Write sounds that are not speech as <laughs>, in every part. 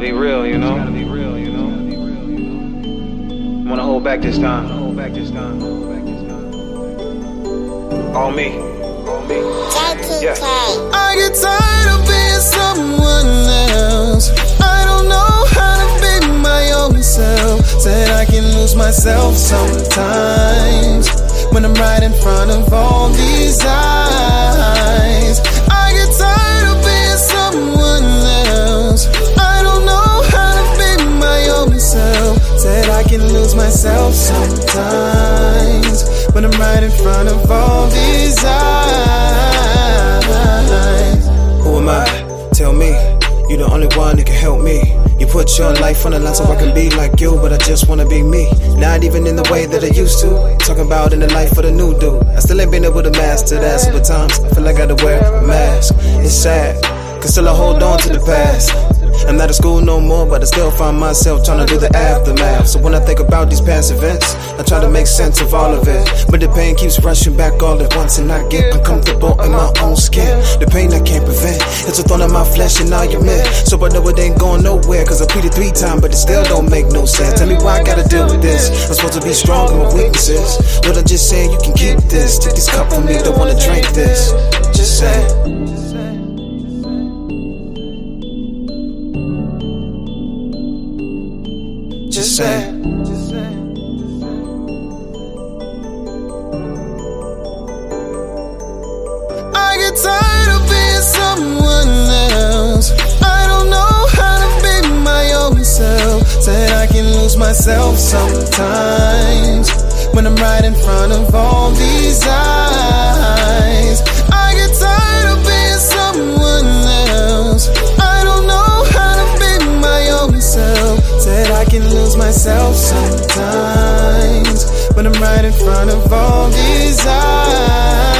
gotta be real, you know. Gotta be real, you know. Wanna hold back this time. Hold back this time. Hold back this time. All me. All me. Yeah. I get tired of being someone else. I don't know how to be my own self. Said I can lose myself sometimes when I'm right in front of all these eyes. I can lose myself sometimes when I'm right in front of all these eyes. Who am I? Tell me. You're the only one that can help me. You put your life on the line so I can be like you, but I just wanna be me. Not even in the way that I used to. Talking about in the life of the new dude. I still ain't been able to master that. So at times I feel like I gotta wear a mask. It's sad, cause still I hold on to the past. I'm not at school no more, but I still find myself trying to do the aftermath. So when I think about these past events, I try to make sense of all of it. But the pain keeps rushing back all at once, and I get uncomfortable in my own skin. The pain I can't prevent, it's a thorn in my flesh, and I admit. So I know it ain't going nowhere, cause I pleaded three times, but it still don't make no sense. Tell me why I gotta deal with this. I'm supposed to be strong in my weaknesses. But I'm just saying you can keep this. Take this cup from me, don't wanna drink this. Just say. Just say. I get tired of being someone else. I don't know how to be my own self. Said I can lose myself sometimes when I'm right in front of all these eyes. I get tired of being someone else. I can lose myself sometimes when I'm right in front of all these eyes.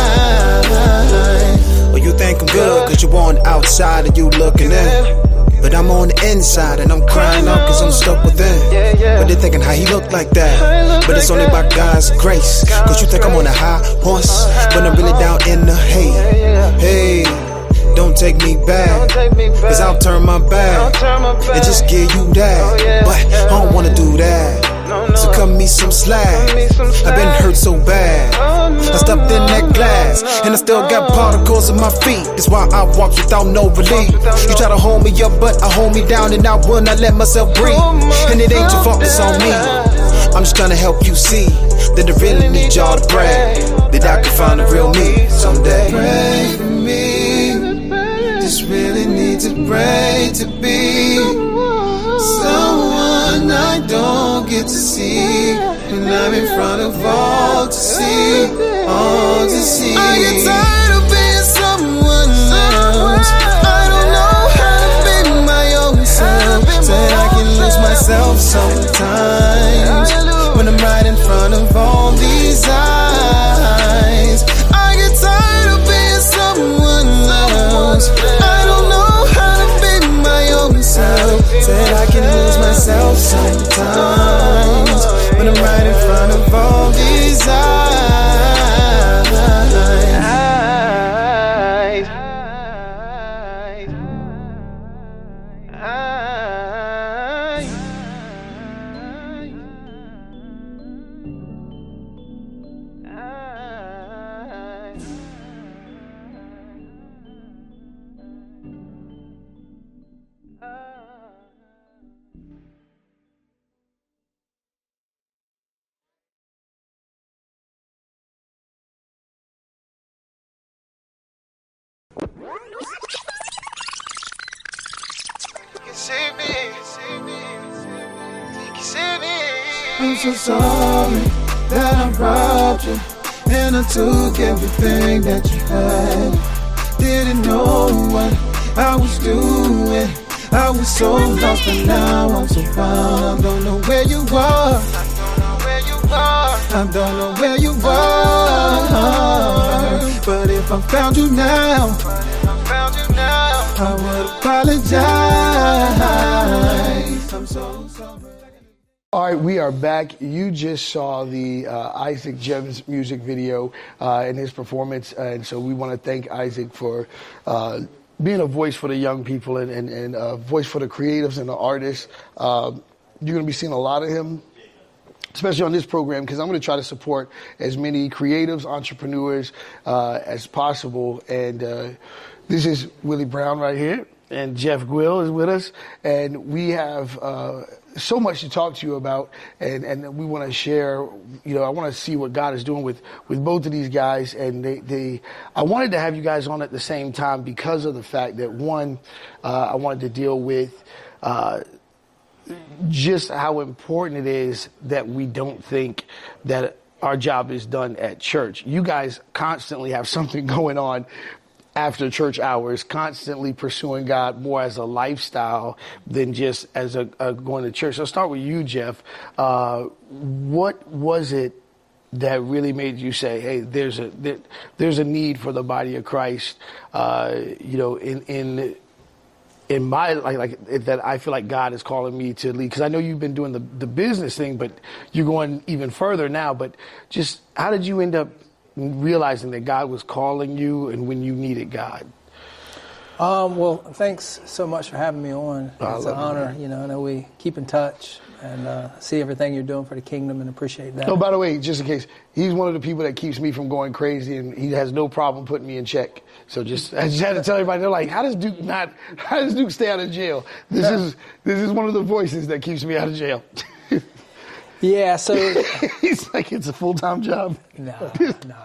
Well, you think I'm good, cause you on the outside and you looking in. But I'm on the inside and I'm crying out cause I'm stuck within. But they're thinking how he looked like that. But it's only by God's grace. Cause you think I'm on a high horse, but I'm really down in the hay. Hey, don't take me back. Cause I'll turn my back and just give you that. But I don't wanna do that. So cut me some slack. I've been hurt so bad. I stepped in that glass, and I still got particles in my feet. That's why I walk without no relief. You try to hold me up, but I hold me down, and I will not let myself breathe. And it ain't your fault, it's on me. I'm just trying to help you see that I really need y'all to pray that I can find the real me someday. Just really need to pray to be someone I don't get to see. And I'm in front of all to see, all to see. I get tired of being someone else. I don't know how to be my own self. Said I can lose myself sometimes when I'm right in front of all these eyes. Myself sometimes so sorry that I robbed you and I took everything that you had. Didn't know what I was doing. I was so lost, but now I'm so found. I don't know where you are. I don't know where you are. I don't know where you are. But if I found you now, if I found you now, I would apologize. All right, we are back. You just saw the uh, Isaac Jevons music video uh, and his performance, and so we want to thank Isaac for uh, being a voice for the young people and, and, and a voice for the creatives and the artists. Uh, you're going to be seeing a lot of him especially on this program, because I'm going to try to support as many creatives, entrepreneurs uh, as possible. And uh, this is Willie Brown right here, and Jeff Guill is with us, and we have. Uh, so much to talk to you about, and, and we want to share. You know, I want to see what God is doing with, with both of these guys, and they, they. I wanted to have you guys on at the same time because of the fact that one, uh, I wanted to deal with uh, just how important it is that we don't think that our job is done at church. You guys constantly have something <laughs> going on after church hours, constantly pursuing God more as a lifestyle than just as a, a going to church. So I'll start with you, Jeff. Uh, what was it that really made you say, "Hey, there's a there, there's a need for the body of Christ"? Uh, you know, in in in my like like that I feel like God is calling me to lead because I know you've been doing the the business thing, but you're going even further now. But just how did you end up realizing that God was calling you and when you needed God? Um, well, thanks so much for having me on. Oh, It's an honor. You know, I know we keep in touch and uh, see everything you're doing for the kingdom and appreciate that. Oh, by the way, just in case, he's one of the people that keeps me from going crazy, and he has no problem putting me in check. So just I just had to tell everybody, they're like, how does Duke not? <laughs> How does Duke stay out of jail? This is this is one of the voices that keeps me out of jail. <laughs> yeah, so <laughs> he's like, it's a full time job. no, no,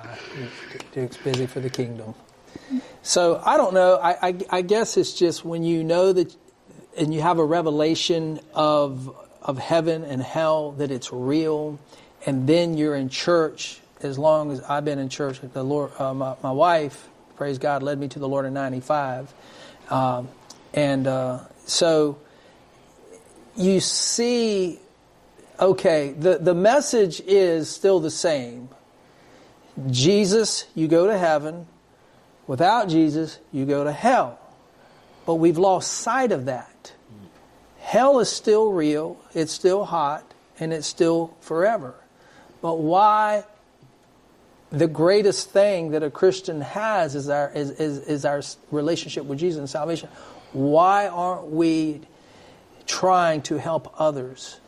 Duke's busy for the kingdom. So I don't know. I, I, I guess it's just when you know that, and you have a revelation of of heaven and hell that it's real, and then you're in church. As long as I've been in church, the Lord, uh, my, my wife, praise God, led me to the Lord in '95, um, and uh, so you see. Okay, the, the message is still the same. Jesus, you go to heaven. Without Jesus, you go to hell. But we've lost sight of that. Hell is still real, it's still hot, and it's still forever. But why the greatest thing that a Christian has is our, is, is, is our relationship with Jesus and salvation. Why aren't we trying to help others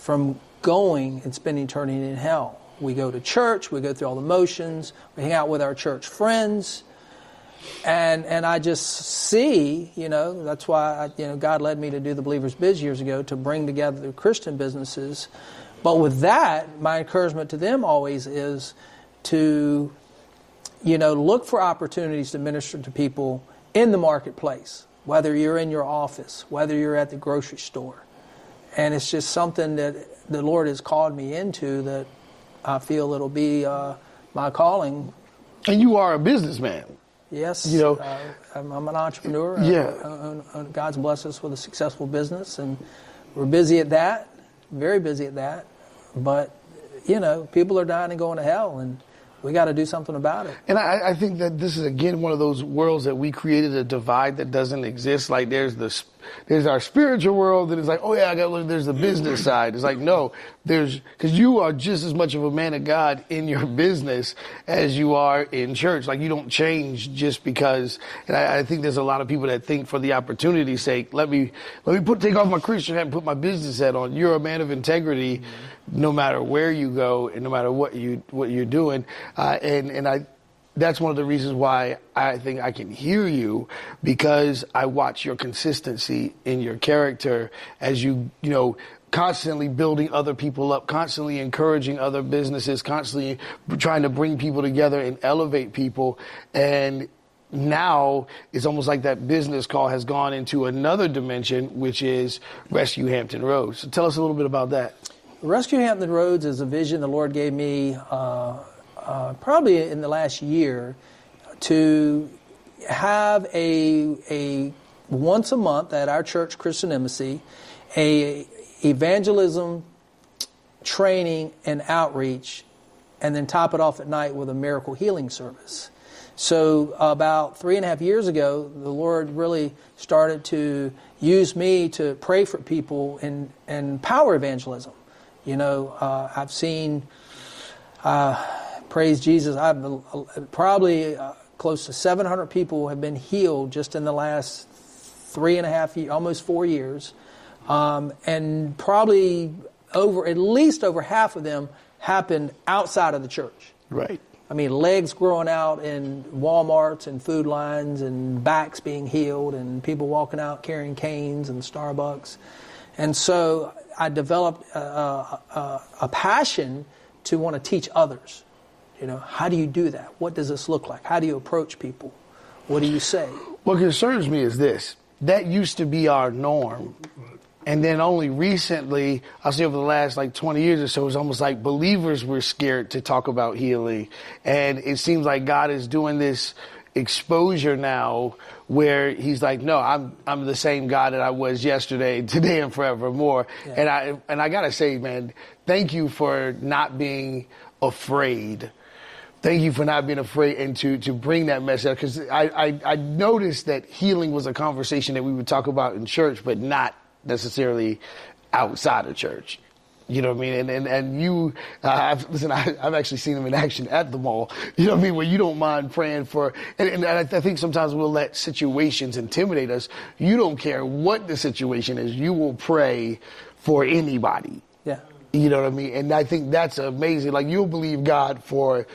from going and spending eternity in hell? We go to church, we go through all the motions, we hang out with our church friends, and and I just see, you know, that's why I, you know God led me to do the Believers Biz years ago to bring together the Christian businesses. But with that, my encouragement to them always is to, you know, look for opportunities to minister to people in the marketplace, whether you're in your office, whether you're at the grocery store, and it's just something that the Lord has called me into that I feel it'll be uh, my calling. And you are a businessman. Yes, You know- uh, I'm, I'm an entrepreneur. Yeah. Uh, God's blessed us with a successful business, and we're busy at that, very busy at that. But you know, people are dying and going to hell, and we got to do something about it. And I, I think that this is again one of those worlds that we created a divide that doesn't exist. Like there's the there's our spiritual world, and it's like, oh yeah, I got to look. There's the business side. It's like no, there's because you are just as much of a man of God in your business as you are in church. Like you don't change just because. And I, I think there's a lot of people that think for the opportunity's sake, let me let me put take off my Christian hat and put my business hat on. You're a man of integrity, no matter where you go and no matter what you what you're doing. Uh, and and I that's one of the reasons why I think I can hear you because I watch your consistency in your character as you, you know, constantly building other people up, constantly encouraging other businesses, constantly trying to bring people together and elevate people. And now it's almost like that business call has gone into another dimension, which is Rescue Hampton Roads. So tell us a little bit about that. Rescue Hampton Roads is a vision the Lord gave me uh, uh, probably in the last year to have a a once a month at our church Christian Embassy a evangelism training and outreach and then top it off at night with a miracle healing service. So about three and a half years ago, the Lord really started to use me to pray for people and, in power evangelism. You know, uh, I've seen, uh, praise Jesus, I've uh, probably uh, close to 700 people have been healed just in the last three and a half years, almost four years. Um, and probably over, at least over half of them happened outside of the church. Right. I mean, legs growing out in Walmarts and food lines, and backs being healed, and people walking out carrying canes and Starbucks. And so I developed a, a, a passion to want to teach others. You know, how do you do that? What does this look like? How do you approach people? What do you say? What concerns me is this that used to be our norm. And then only recently, I'll say over the last like 20 years or so, it's almost like believers were scared to talk about healing. And it seems like God is doing this exposure now where he's like, no, I'm, I'm the same God that I was yesterday, <laughs> today and forevermore. Yeah. And I, and I gotta say, man, thank you for not being afraid thank you for not being afraid and to, to bring that message because I, I, I, noticed that healing was a conversation that we would talk about in church, but not necessarily outside of church. You know what I mean? And and, and you, uh, I've, listen, I, have actually seen them in action at the mall. You know what I mean? Where you don't mind praying for, and, and I, I think sometimes we'll let situations intimidate us. You don't care what the situation is. You will pray for anybody. Yeah. You know what I mean? And I think that's amazing. Like you'll believe God for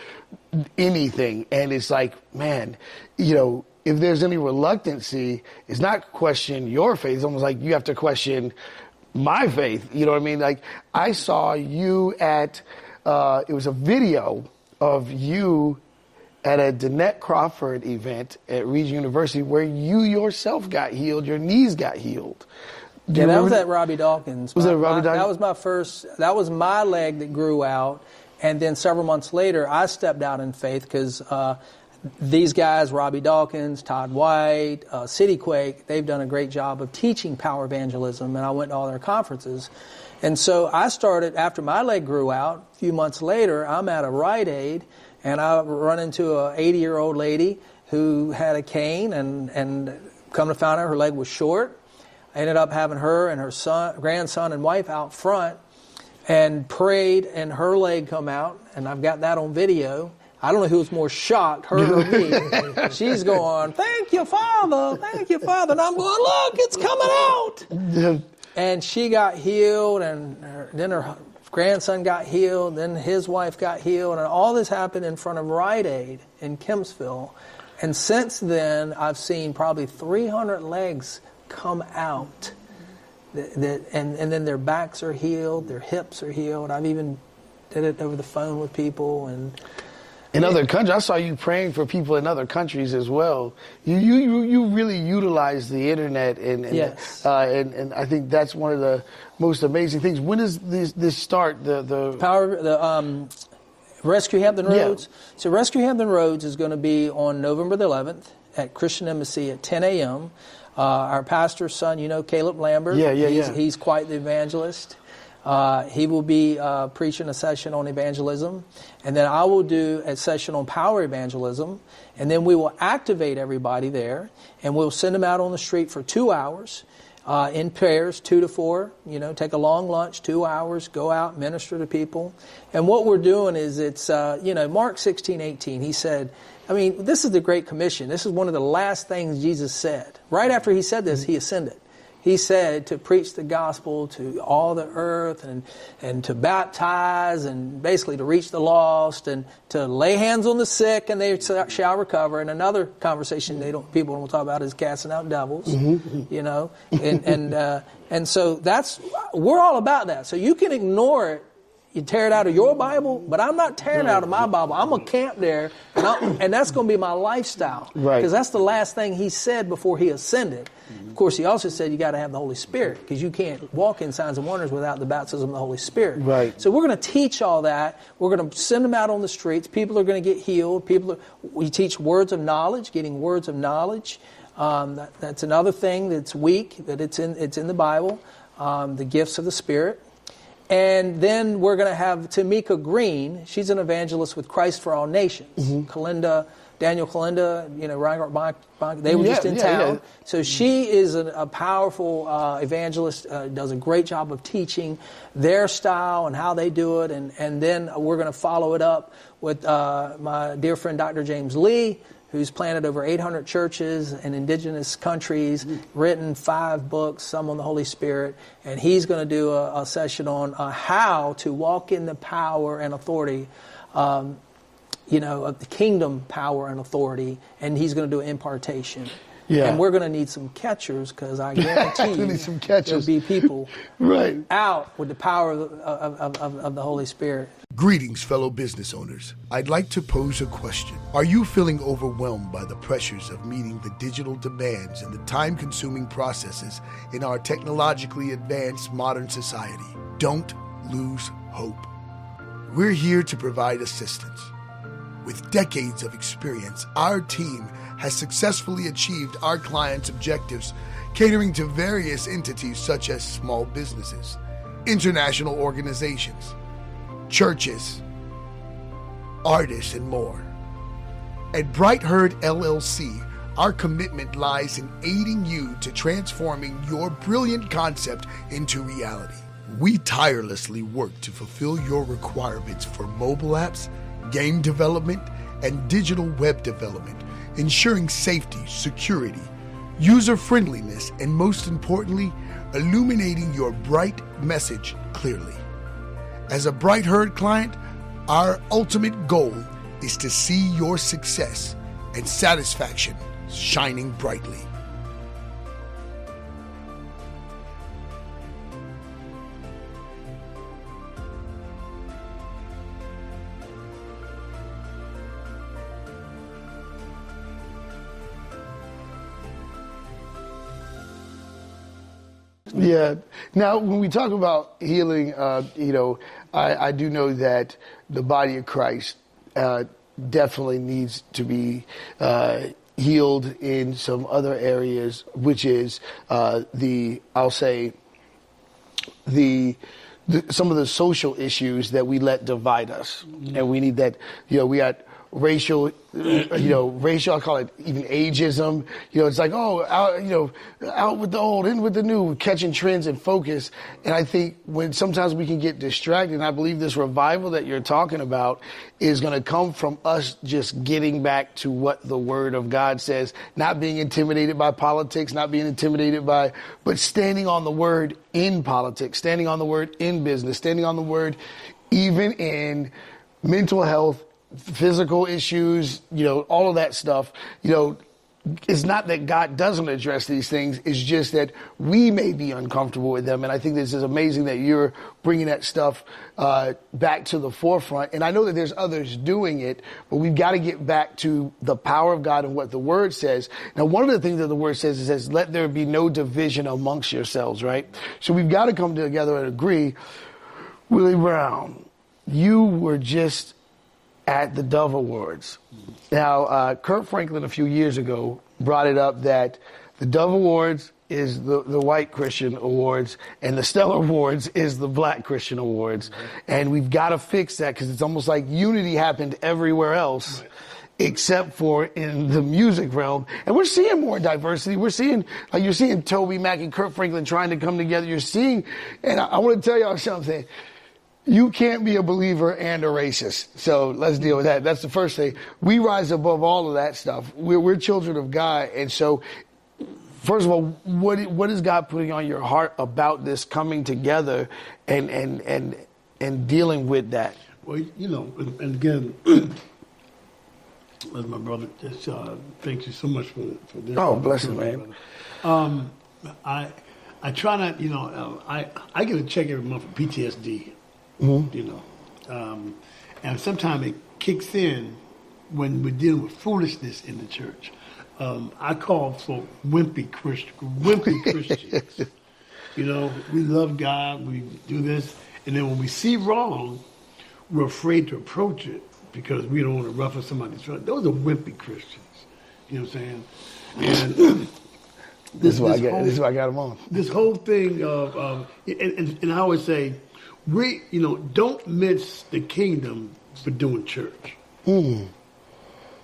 anything. And it's like, man, you know, if there's any reluctancy, it's not question your faith. It's almost like you have to question my faith. You know what I mean? Like I saw you at, uh, it was a video of you at a Danette Crawford event at Regent University where you yourself got healed, your knees got healed. Do yeah, that was at Robbie Dawkins. Was my, that Robbie Dawkins? That was my first. That was my leg that grew out, and then several months later, I stepped out in faith because uh, these guys, Robbie Dawkins, Todd White, uh, CityQuake, they've done a great job of teaching power evangelism, and I went to all their conferences. And so I started, after my leg grew out, a few months later, I'm at a Rite Aid, and I run into an 80 year old lady who had a cane, and, and come to find out her leg was short. I ended up having her and her son, grandson and wife out front and prayed, and her leg come out, and I've got that on video. I don't know who was more shocked, her or me. <laughs> She's going, "Thank you, Father, thank you, Father," and I'm going, "Look, it's coming out." and she got healed, and her, then her grandson got healed, then his wife got healed, and all this happened in front of Rite Aid in Kempsville. And since then, I've seen probably 300 legs come out that, and, and then their backs are healed, their hips are healed. I've even did it over the phone with people and in other countries. I saw you praying for people in other countries as well. You you you really utilize the internet and and, yes. uh, and, and I think that's one of the most amazing things. When does this this start? The the power the um, Rescue Hampton Roads. Yeah. So Rescue Hampton Roads is going to be on November the 11th at Christian Embassy at 10 a.m. Uh, our pastor's son, you know, Caleb Lambert. Yeah, yeah, he's, yeah. He's quite the evangelist. Uh, he will be uh, preaching a session on evangelism, and then I will do a session on power evangelism, and then we will activate everybody there, and we'll send them out on the street for two hours. Uh, in pairs, two to four, you know, take a long lunch, two hours, go out, minister to people. And what we're doing is it's, uh, you know, Mark 16, 18, he said, I mean, this is the Great Commission. This is one of the last things Jesus said. Right after he said this, he ascended. He said to preach the gospel to all the earth and, and to baptize and basically to reach the lost and to lay hands on the sick and they shall recover. And another conversation they don't, people don't talk about is casting out devils, mm-hmm. you know. And, and, uh, and so that's, we're all about that. So you can ignore it you tear it out of your Bible, but I'm not tearing it out of my Bible. I'm going to camp there, and, and that's going to be my lifestyle. Right. Because that's the last thing he said before he ascended. Mm-hmm. Of course, he also said you got to have the Holy Spirit because you can't walk in signs and wonders without the baptism of the Holy Spirit. Right. So we're going to teach all that. We're going to send them out on the streets. People are going to get healed. People, are, we teach words of knowledge, getting words of knowledge. Um, that, that's another thing that's weak. That it's in it's in the Bible. Um, the gifts of the Spirit. And then we're going to have Tamika Green. She's an evangelist with Christ for All Nations. Mm-hmm. Kolenda, Daniel Kolenda, you know, Reinhard Bonnke, Bonnke they were yeah, just in yeah, town. Yeah. So she is a, a powerful uh, evangelist, uh, does a great job of teaching their style and how they do it. And, and then we're going to follow it up with uh, my dear friend Dr. James Lee, who's planted over 800 churches in indigenous countries, written five books, some on the Holy Spirit, and he's going to do a, a session on uh, how to walk in the power and authority. Um, you know, of the kingdom power and authority, and he's going to do an impartation. Yeah. And we're going to need some catchers because I <laughs> guarantee We need some catchers. there'll be people <laughs> Right. out with the power of, of, of, of the Holy Spirit. Greetings, fellow business owners. I'd like to pose a question. Are you feeling overwhelmed by the pressures of meeting the digital demands and the time consuming processes in our technologically advanced modern society? Don't lose hope. We're here to provide assistance. With decades of experience, our team has successfully achieved our clients' objectives, catering to various entities such as small businesses, international organizations, churches, artists, and more. At Bright Herd LLC, our commitment lies in aiding you to transforming your brilliant concept into reality. We tirelessly work to fulfill your requirements for mobile apps, game development, and digital web development, ensuring safety, security, user friendliness, and most importantly, illuminating your bright message clearly. As a Bright Herd client, our ultimate goal is to see your success and satisfaction shining brightly. Yeah. Now, when we talk about healing, uh, you know, I, I do know that the body of Christ uh, definitely needs to be uh, healed in some other areas, which is uh, the, I'll say, the, the some of the social issues that we let divide us, and we need that. You know, we got racial, mm-hmm. you know, racial. I call it even ageism. You know, it's like oh, out, you know, out with the old, in with the new, catching trends and focus. And I think when sometimes we can get distracted, and I believe this revival that you're talking about is going to come from us just getting back to what the Word of God says, not being intimidated by politics, not being intimidated by, but standing on the Word in politics, standing on the Word in business, standing on the Word even in mental health physical issues, you know, all of that stuff, you know, it's not that God doesn't address these things. It's just that we may be uncomfortable with them. And I think this is amazing that you're bringing that stuff uh, back to the forefront. And I know that there's others doing it, but we've got to get back to the power of God and what the Word says. Now, one of the things that the Word says is, says let there be no division amongst yourselves, right? So we've got to come together and agree. Willie Brown, you were just at the Dove Awards. Now, uh, Kirk Franklin a few years ago brought it up that the Dove Awards is the, the white Christian awards and the Stellar Awards is the black Christian awards. And we've got to fix that because it's almost like unity happened everywhere else. Except for in the music realm. And we're seeing more diversity. We're seeing, like you're seeing TobyMac and Kirk Franklin trying to come together. You're seeing, and I, I want to tell y'all something you can't be a believer and a racist. So let's deal with that. That's the first thing. We rise above all of that stuff. We're, we're children of God. And so, first of all, what, what is God putting on your heart about this coming together and, and, and, and dealing with that? Well, you know, and, again, <clears throat> as my brother, just, uh, thank you so much for, for this. Oh, bless you, man. Um, I, I try not, you know, uh, I, I get a check every month for PTSD, you know, um, and sometimes it kicks in when we're dealing with foolishness in the church. Um, I call for wimpy Christian, wimpy <laughs> Christians. you know, we love God, we do this, and then when we see wrong, we're afraid to approach it because we don't want to ruffle somebody's feathers. Those are wimpy Christians. You know what I'm saying? And <clears throat> This is why I this got, whole- this is why I got him on. this whole thing of, um, and, and, and I always say, we, you know, don't miss the kingdom for doing church. Mm.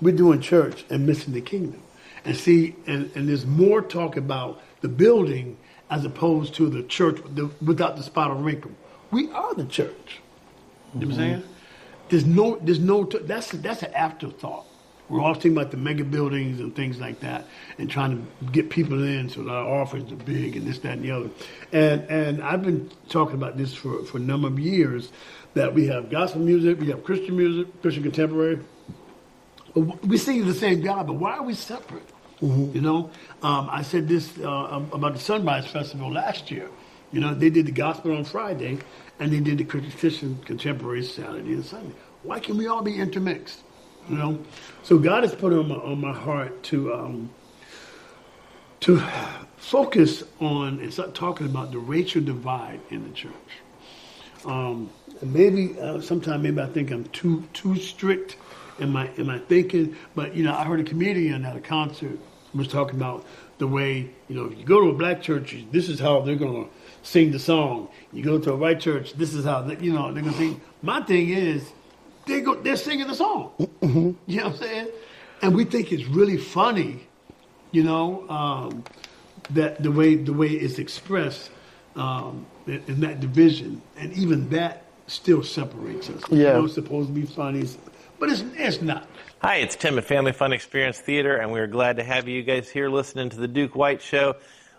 We're doing church and missing the kingdom. And see, and, and there's more talk about the building as opposed to the church the, without the spot or wrinkle. We are the church. You know what I'm mm-hmm. saying? There's no, there's no, that's that's an afterthought. We're all thinking about the mega buildings and things like that, and trying to get people in so that our offerings are big and this, that, and the other. And and I've been talking about this for for a number of years that we have gospel music, we have Christian music, Christian contemporary. We sing the same God, but why are we separate? Mm-hmm. You know, um, I said this uh, about the Sunrise Festival last year. You know, they did the gospel on Friday, and they did the Christian contemporary Saturday and Sunday. Why can we all be intermixed? You know, so God has put on my, on my heart to um, to focus on and start talking about the racial divide in the church. Um, maybe uh, sometimes maybe I think I'm too too strict in my in my thinking, but you know I heard a comedian at a concert was talking about the way you know if you go to a black church, this is how they're gonna sing the song. You go to a white church, this is how they, you know they're gonna sing. My thing is they go they're singing the song. Mm-hmm. You know what I'm saying? And we think it's really funny, you know, um, that the way the way it's expressed um, in, in, that division, and even that still separates us. Yeah, you know, it's supposed to be funny, but it's it's not. Hi, it's Tim at Family Fun Experience Theater, and we are glad to have you guys here listening to the Duke White Show.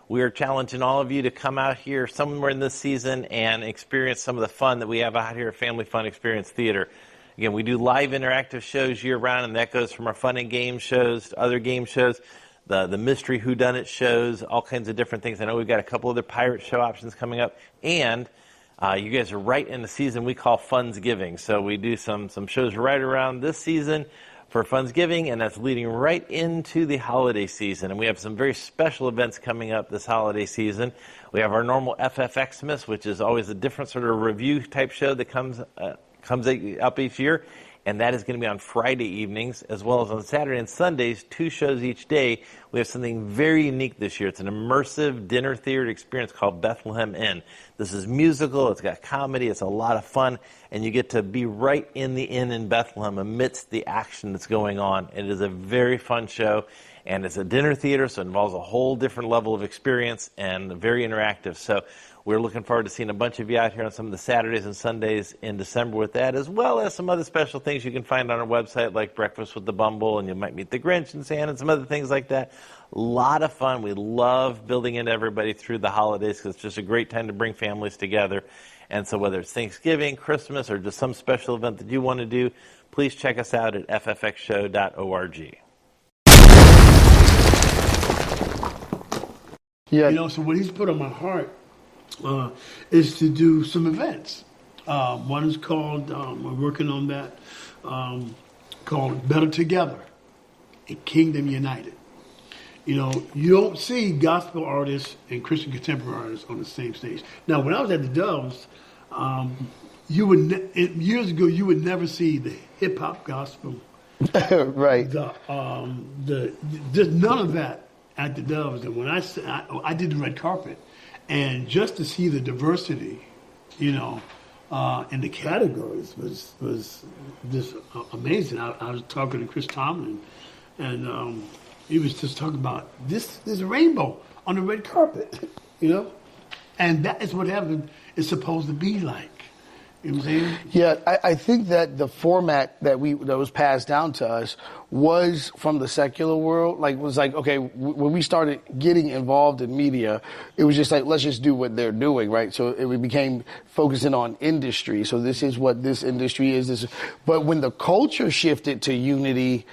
We are challenging all of you to come out here somewhere in this season and experience some of the fun that we have out here at Family Fun Experience Theater. Again, we do live interactive shows year round, and that goes from our fun and game shows to other game shows, the the mystery whodunit shows, all kinds of different things. I know we've got a couple other pirate show options coming up, and uh, you guys are right in the season we call Funds Giving. So we do some some shows right around this season for Funds Giving, and that's leading right into the holiday season. And we have some very special events coming up this holiday season. We have our normal FFXmas, which is always a different sort of review type show that comes uh, comes up each year and that is going to be on Friday evenings as well as on Saturday and Sundays, two shows each day. We have something very unique this year. It's an immersive dinner theater experience called Bethlehem Inn. This is musical, it's got comedy, it's a lot of fun, and you get to be right in the inn in Bethlehem amidst the action that's going on. It is a very fun show. And it's a dinner theater, so it involves a whole different level of experience and very interactive. So we're looking forward to seeing a bunch of you out here on some of the Saturdays and Sundays in December with that, as well as some other special things you can find on our website, like Breakfast with the Bumble, and you might meet the Grinch and Santa and some other things like that. A lot of fun. We love building into everybody through the holidays because it's just a great time to bring families together. And so, whether it's Thanksgiving, Christmas, or just some special event that you want to do, please check us out at ffxshow.org. Yeah. You know, so what he's put on my heart uh, is to do some events. Uh, one is called, um, we're working on that, um, called Better Together, a Kingdom United. You know, you don't see gospel artists and Christian contemporary artists on the same stage. Now, when I was at the Doves, um, you would ne- years ago you would never see the hip hop gospel, <laughs> right? The um, the just none of that at the Doves. And when I I, I did the red carpet, and just to see the diversity, you know, uh, in the categories was was just amazing. I, I, was talking to Chris Tomlin, and um, he was just talking about this. A rainbow on the red carpet, <laughs> you know, and that is what heaven is supposed to be like. You know what I'm saying? Yeah, I, I, think that the format that we that was passed down to us was from the secular world. Like, was like, okay, w- when we started getting involved in media, it was just like, let's just do what they're doing, right? So it became focusing on industry. So this is what this industry is. This, but when the culture shifted to unity,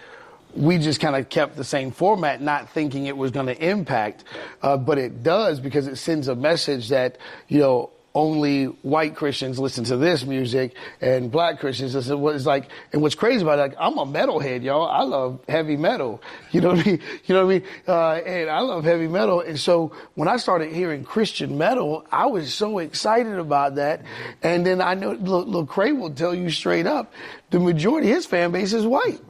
we just kind of kept the same format, not thinking it was going to impact, uh, but it does because it sends a message that you know only white Christians listen to this music and black Christians listen. It's like, and what's crazy about it, like, I'm a metalhead, y'all. I love heavy metal. <laughs> You know what I mean? You know what I mean? Uh, and I love heavy metal. And so when I started hearing Christian metal, I was so excited about that. And then I know, look, Lecrae will tell you straight up, the majority of his fan base is white.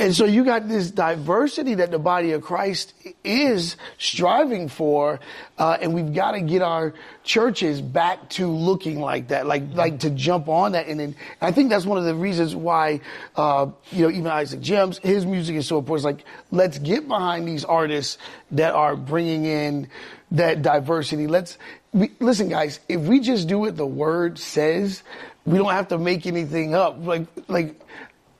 And so you got this diversity that the body of Christ is striving for, uh, and we've got to get our churches back to looking like that, like like to jump on that. And then I think that's one of the reasons why, uh, you know, even Isaac Gems, his music is so important. It's like let's get behind these artists that are bringing in that diversity. Let's we, listen, guys. If we just do what the word says, we don't have to make anything up. Like like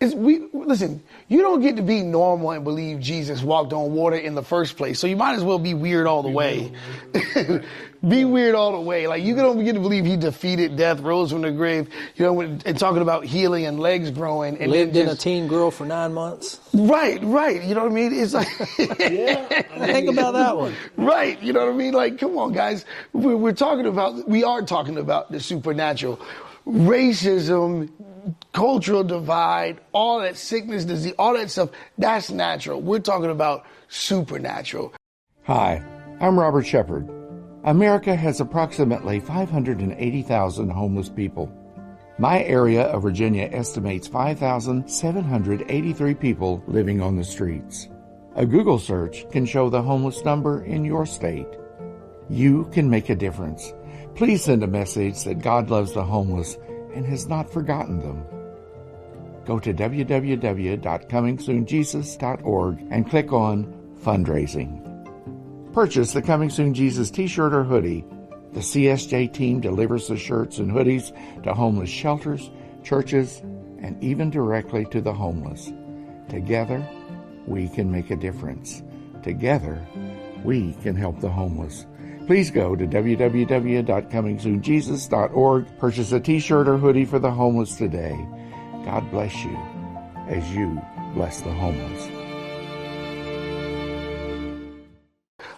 It's, we listen. You don't get to be normal and believe Jesus walked on water in the first place. So you might as well be weird all the way. <laughs> be weird all the way. Like you don't get to believe he defeated death, rose from the grave. You know, and talking about healing and legs growing, and lived then in a teen girl for nine months. Right, right. You know what I mean? It's like, <laughs> Think about that one. right. You know what I mean? Like, come on, guys. We're, we're talking about, we are talking about the supernatural. Racism, cultural divide, all that sickness, disease, all that stuff, that's natural. We're talking about supernatural. Hi, I'm Robert Shepard. America has approximately 580,000 homeless people. My area of Virginia estimates 5,783 people living on the streets. A Google search can show the homeless number in your state. You can make a difference. Please send a message that God loves the homeless and has not forgotten them. Go to www.comingsoonjesus.org and click on Fundraising. Purchase the Coming Soon Jesus t shirt or hoodie. The CSJ team delivers the shirts and hoodies to homeless shelters, churches, and even directly to the homeless. Together, we can make a difference. Together, we can help the homeless. Please go to www.comingsoonjesus.org. Purchase a t-shirt or hoodie for the homeless today. God bless you as you bless the homeless.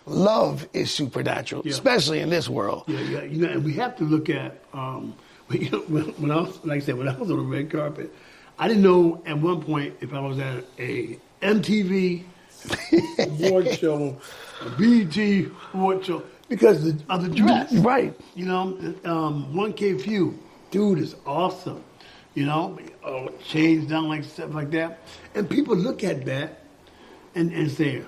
Love is supernatural, Yeah. especially in this world. Yeah, yeah. You know, and we have to look at, um, you <laughs> know, when, when I was, like I said, when I was on the red carpet, I didn't know at one point if I was at a MTV <laughs> award show, a BET award show, because of the, of the dress. Right. You know, um, 1K Phew, dude is awesome. You know, oh, chains down like stuff like that. And people look at that and, and say,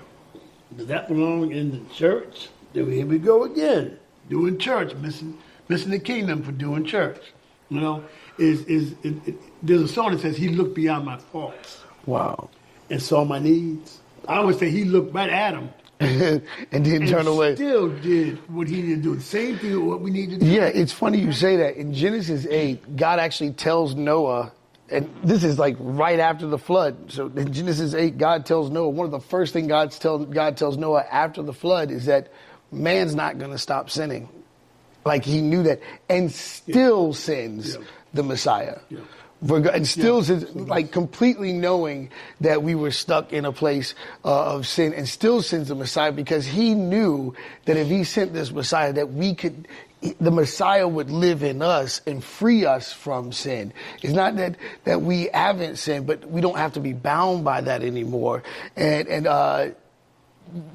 does that belong in the church? Then here we go again, doing church, missing missing the kingdom for doing church. You know, is is it, it, there's a song that says he looked beyond my faults Wow. and saw my needs. I always say he looked right at them <laughs> and didn't and turn away. still did what he needed to do. The same thing what we need to do. Yeah, it's funny you say that. In Genesis 8, God actually tells Noah, and this is like right after the flood. So in Genesis 8, God tells Noah, one of the first things God's tell, God tells Noah after the flood is that man's not going to stop sinning. Like he knew that, and still sins Yeah. the Messiah. Yeah. And still, Yeah. like completely knowing that we were stuck in a place uh, of sin, and still sends the Messiah because he knew that if he sent this Messiah, that we could, the Messiah would live in us and free us from sin. It's not that that we haven't sinned, but we don't have to be bound by that anymore. And and uh,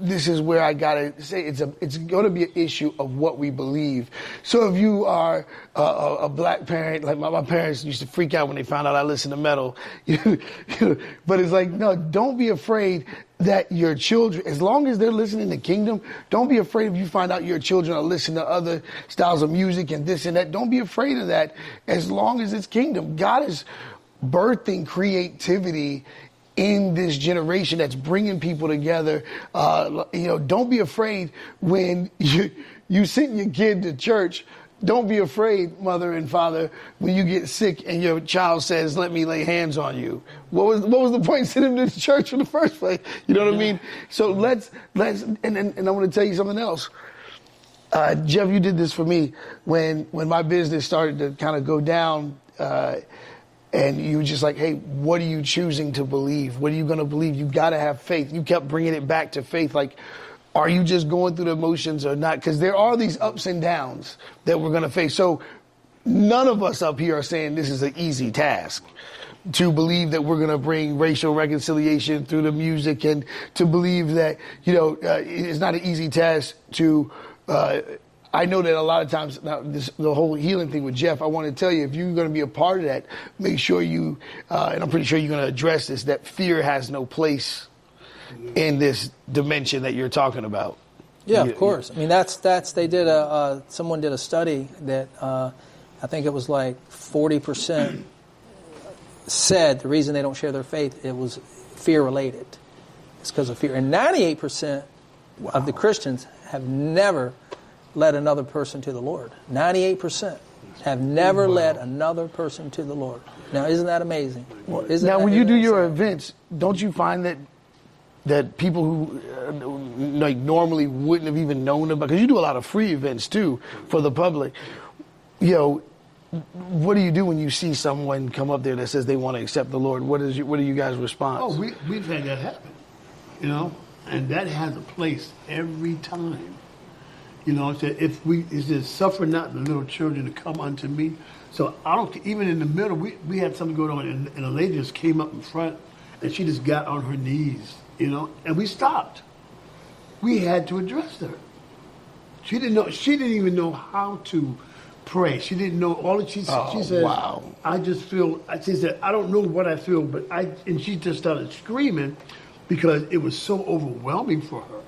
this is where I gotta say it's a it's going to be an issue of what we believe. So if you are a, a, a black parent, like my, my parents used to freak out when they found out I listened to metal, <laughs> but it's like no, don't be afraid that your children, as long as they're listening to Kingdom, don't be afraid if you find out your children are listening to other styles of music and this and that. Don't be afraid of that. As long as it's Kingdom, God is birthing creativity in this generation that's bringing people together. Uh, you know, don't be afraid when you you send your kid to church. Don't be afraid, mother and father, when you get sick and your child says, "Let me lay hands on you." What was what was the point sending them to church in the first place? You know what I mean? So let's let's and and, and I want to tell you something else. Uh, Jeff, you did this for me when when my business started to kind of go down. Uh, and you were just like, hey, what are you choosing to believe? What are you going to believe? You got to have faith. You kept bringing it back to faith. Like, are you just going through the emotions or not? Because there are these ups and downs that we're going to face. So none of us up here are saying this is an easy task to believe that we're going to bring racial reconciliation through the music and to believe that, you know, uh, it's not an easy task to, uh, I know that a lot of times now this, the whole healing thing with Jeff. I want to tell you if you're going to be a part of that, make sure you uh, and I'm pretty sure you're going to address this. That fear has no place in this dimension that you're talking about. Yeah, You- of course. I mean, that's that's they did a uh, someone did a study that uh, I think it was like forty percent said the reason they don't share their faith it was fear related. It's because of fear, and ninety eight percent of the Christians have never led another person to the Lord. Ninety eight percent. have never led another person to the Lord. Now, isn't that amazing? Isn't now, that- when you do your sad? events, don't you find that that people who uh, like normally wouldn't have even known about because you do a lot of free events too for the public. You know, what do you do when you see someone come up there that says they want to accept the Lord? What is your, what are you guys' response? Oh, we, we've had that happen, you know, and that has a place every time. You know, it said, if we, it says, suffer not the little children to come unto me. So I don't, even in the middle, we, we had something going on, and, and a lady just came up in front, and she just got on her knees, you know, and we stopped. We had to address her. She didn't know, she didn't even know how to pray. She didn't know all that she, Oh, she said, wow. I just feel, she said, I don't know what I feel, but I, and she just started screaming because it was so overwhelming for her.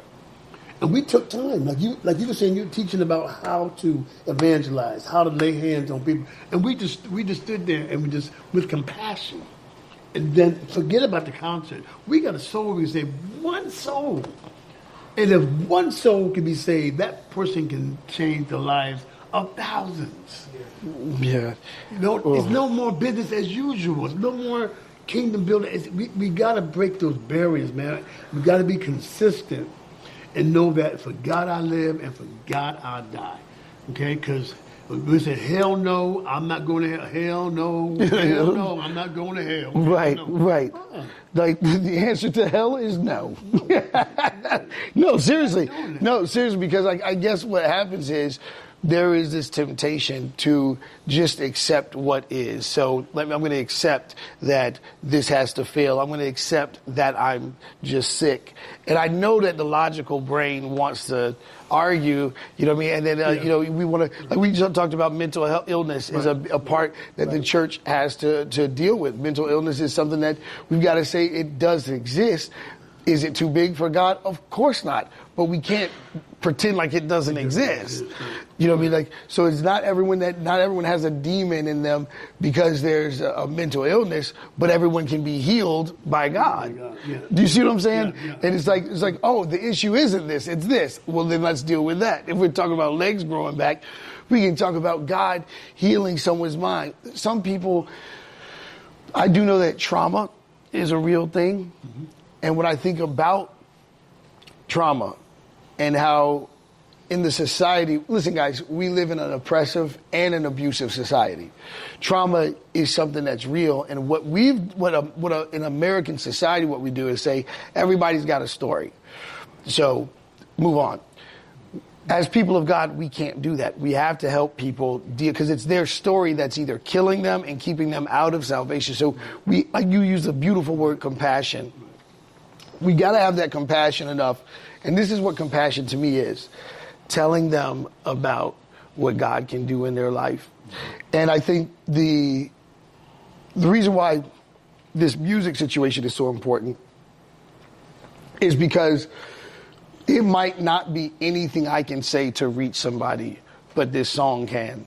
And we took time, like you, like you were saying, you're teaching about how to evangelize, how to lay hands on people, and we just, we just stood there and we just, with compassion, and then forget about the concert. We got a soul. We save one soul, and if one soul can be saved, that person can change the lives of thousands. yeah. You know, it's no more business as usual. It's no more kingdom building. It's, we we got to break those barriers, man. We got to be consistent and know that for God I live and for God I die. Okay, because we said, hell no, I'm not going to hell. Hell no, hell no, <laughs> I'm not going to hell. Right, no. right. Uh-uh. Like <laughs> the answer to hell is no. no, <laughs> seriously. No, seriously, because I, I guess what happens is there is this temptation to just accept what is. So let me, I'm going to accept that this has to fail. I'm going to accept that I'm just sick. And I know that the logical brain wants to argue, you know what I mean? And then, uh, you know, we want to, like we just talked about mental health illness is a, a part that the church has to, to deal with. Mental illness is something that we've got to say it does exist. Is it too big for God? Of course not. But we can't pretend like it doesn't exist. You know what I mean? Like, so it's not everyone that, not everyone has a demon in them because there's a, a mental illness, but everyone can be healed by God. God, yeah. Do you see what I'm saying? Yeah, yeah. And it's like, it's like, oh, the issue isn't this, it's this. Well, then let's deal with that. If we're talking about legs growing back, we can talk about God healing someone's mind. Some people, I do know that trauma is a real thing. Mm-hmm. And when I think about trauma and how in the society, listen, guys, we live in an oppressive and an abusive society. Trauma is something that's real. And what we've, what, a, what a, in American society, what we do is say everybody's got a story. So move on. As people of God, we can't do that. We have to help people deal because it's their story that's either killing them and keeping them out of salvation. So we, like you use the beautiful word compassion we got to have that compassion enough. And this is what compassion to me is telling them about what God can do in their life. And I think the, the reason why this music situation is so important is because it might not be anything I can say to reach somebody, but this song can.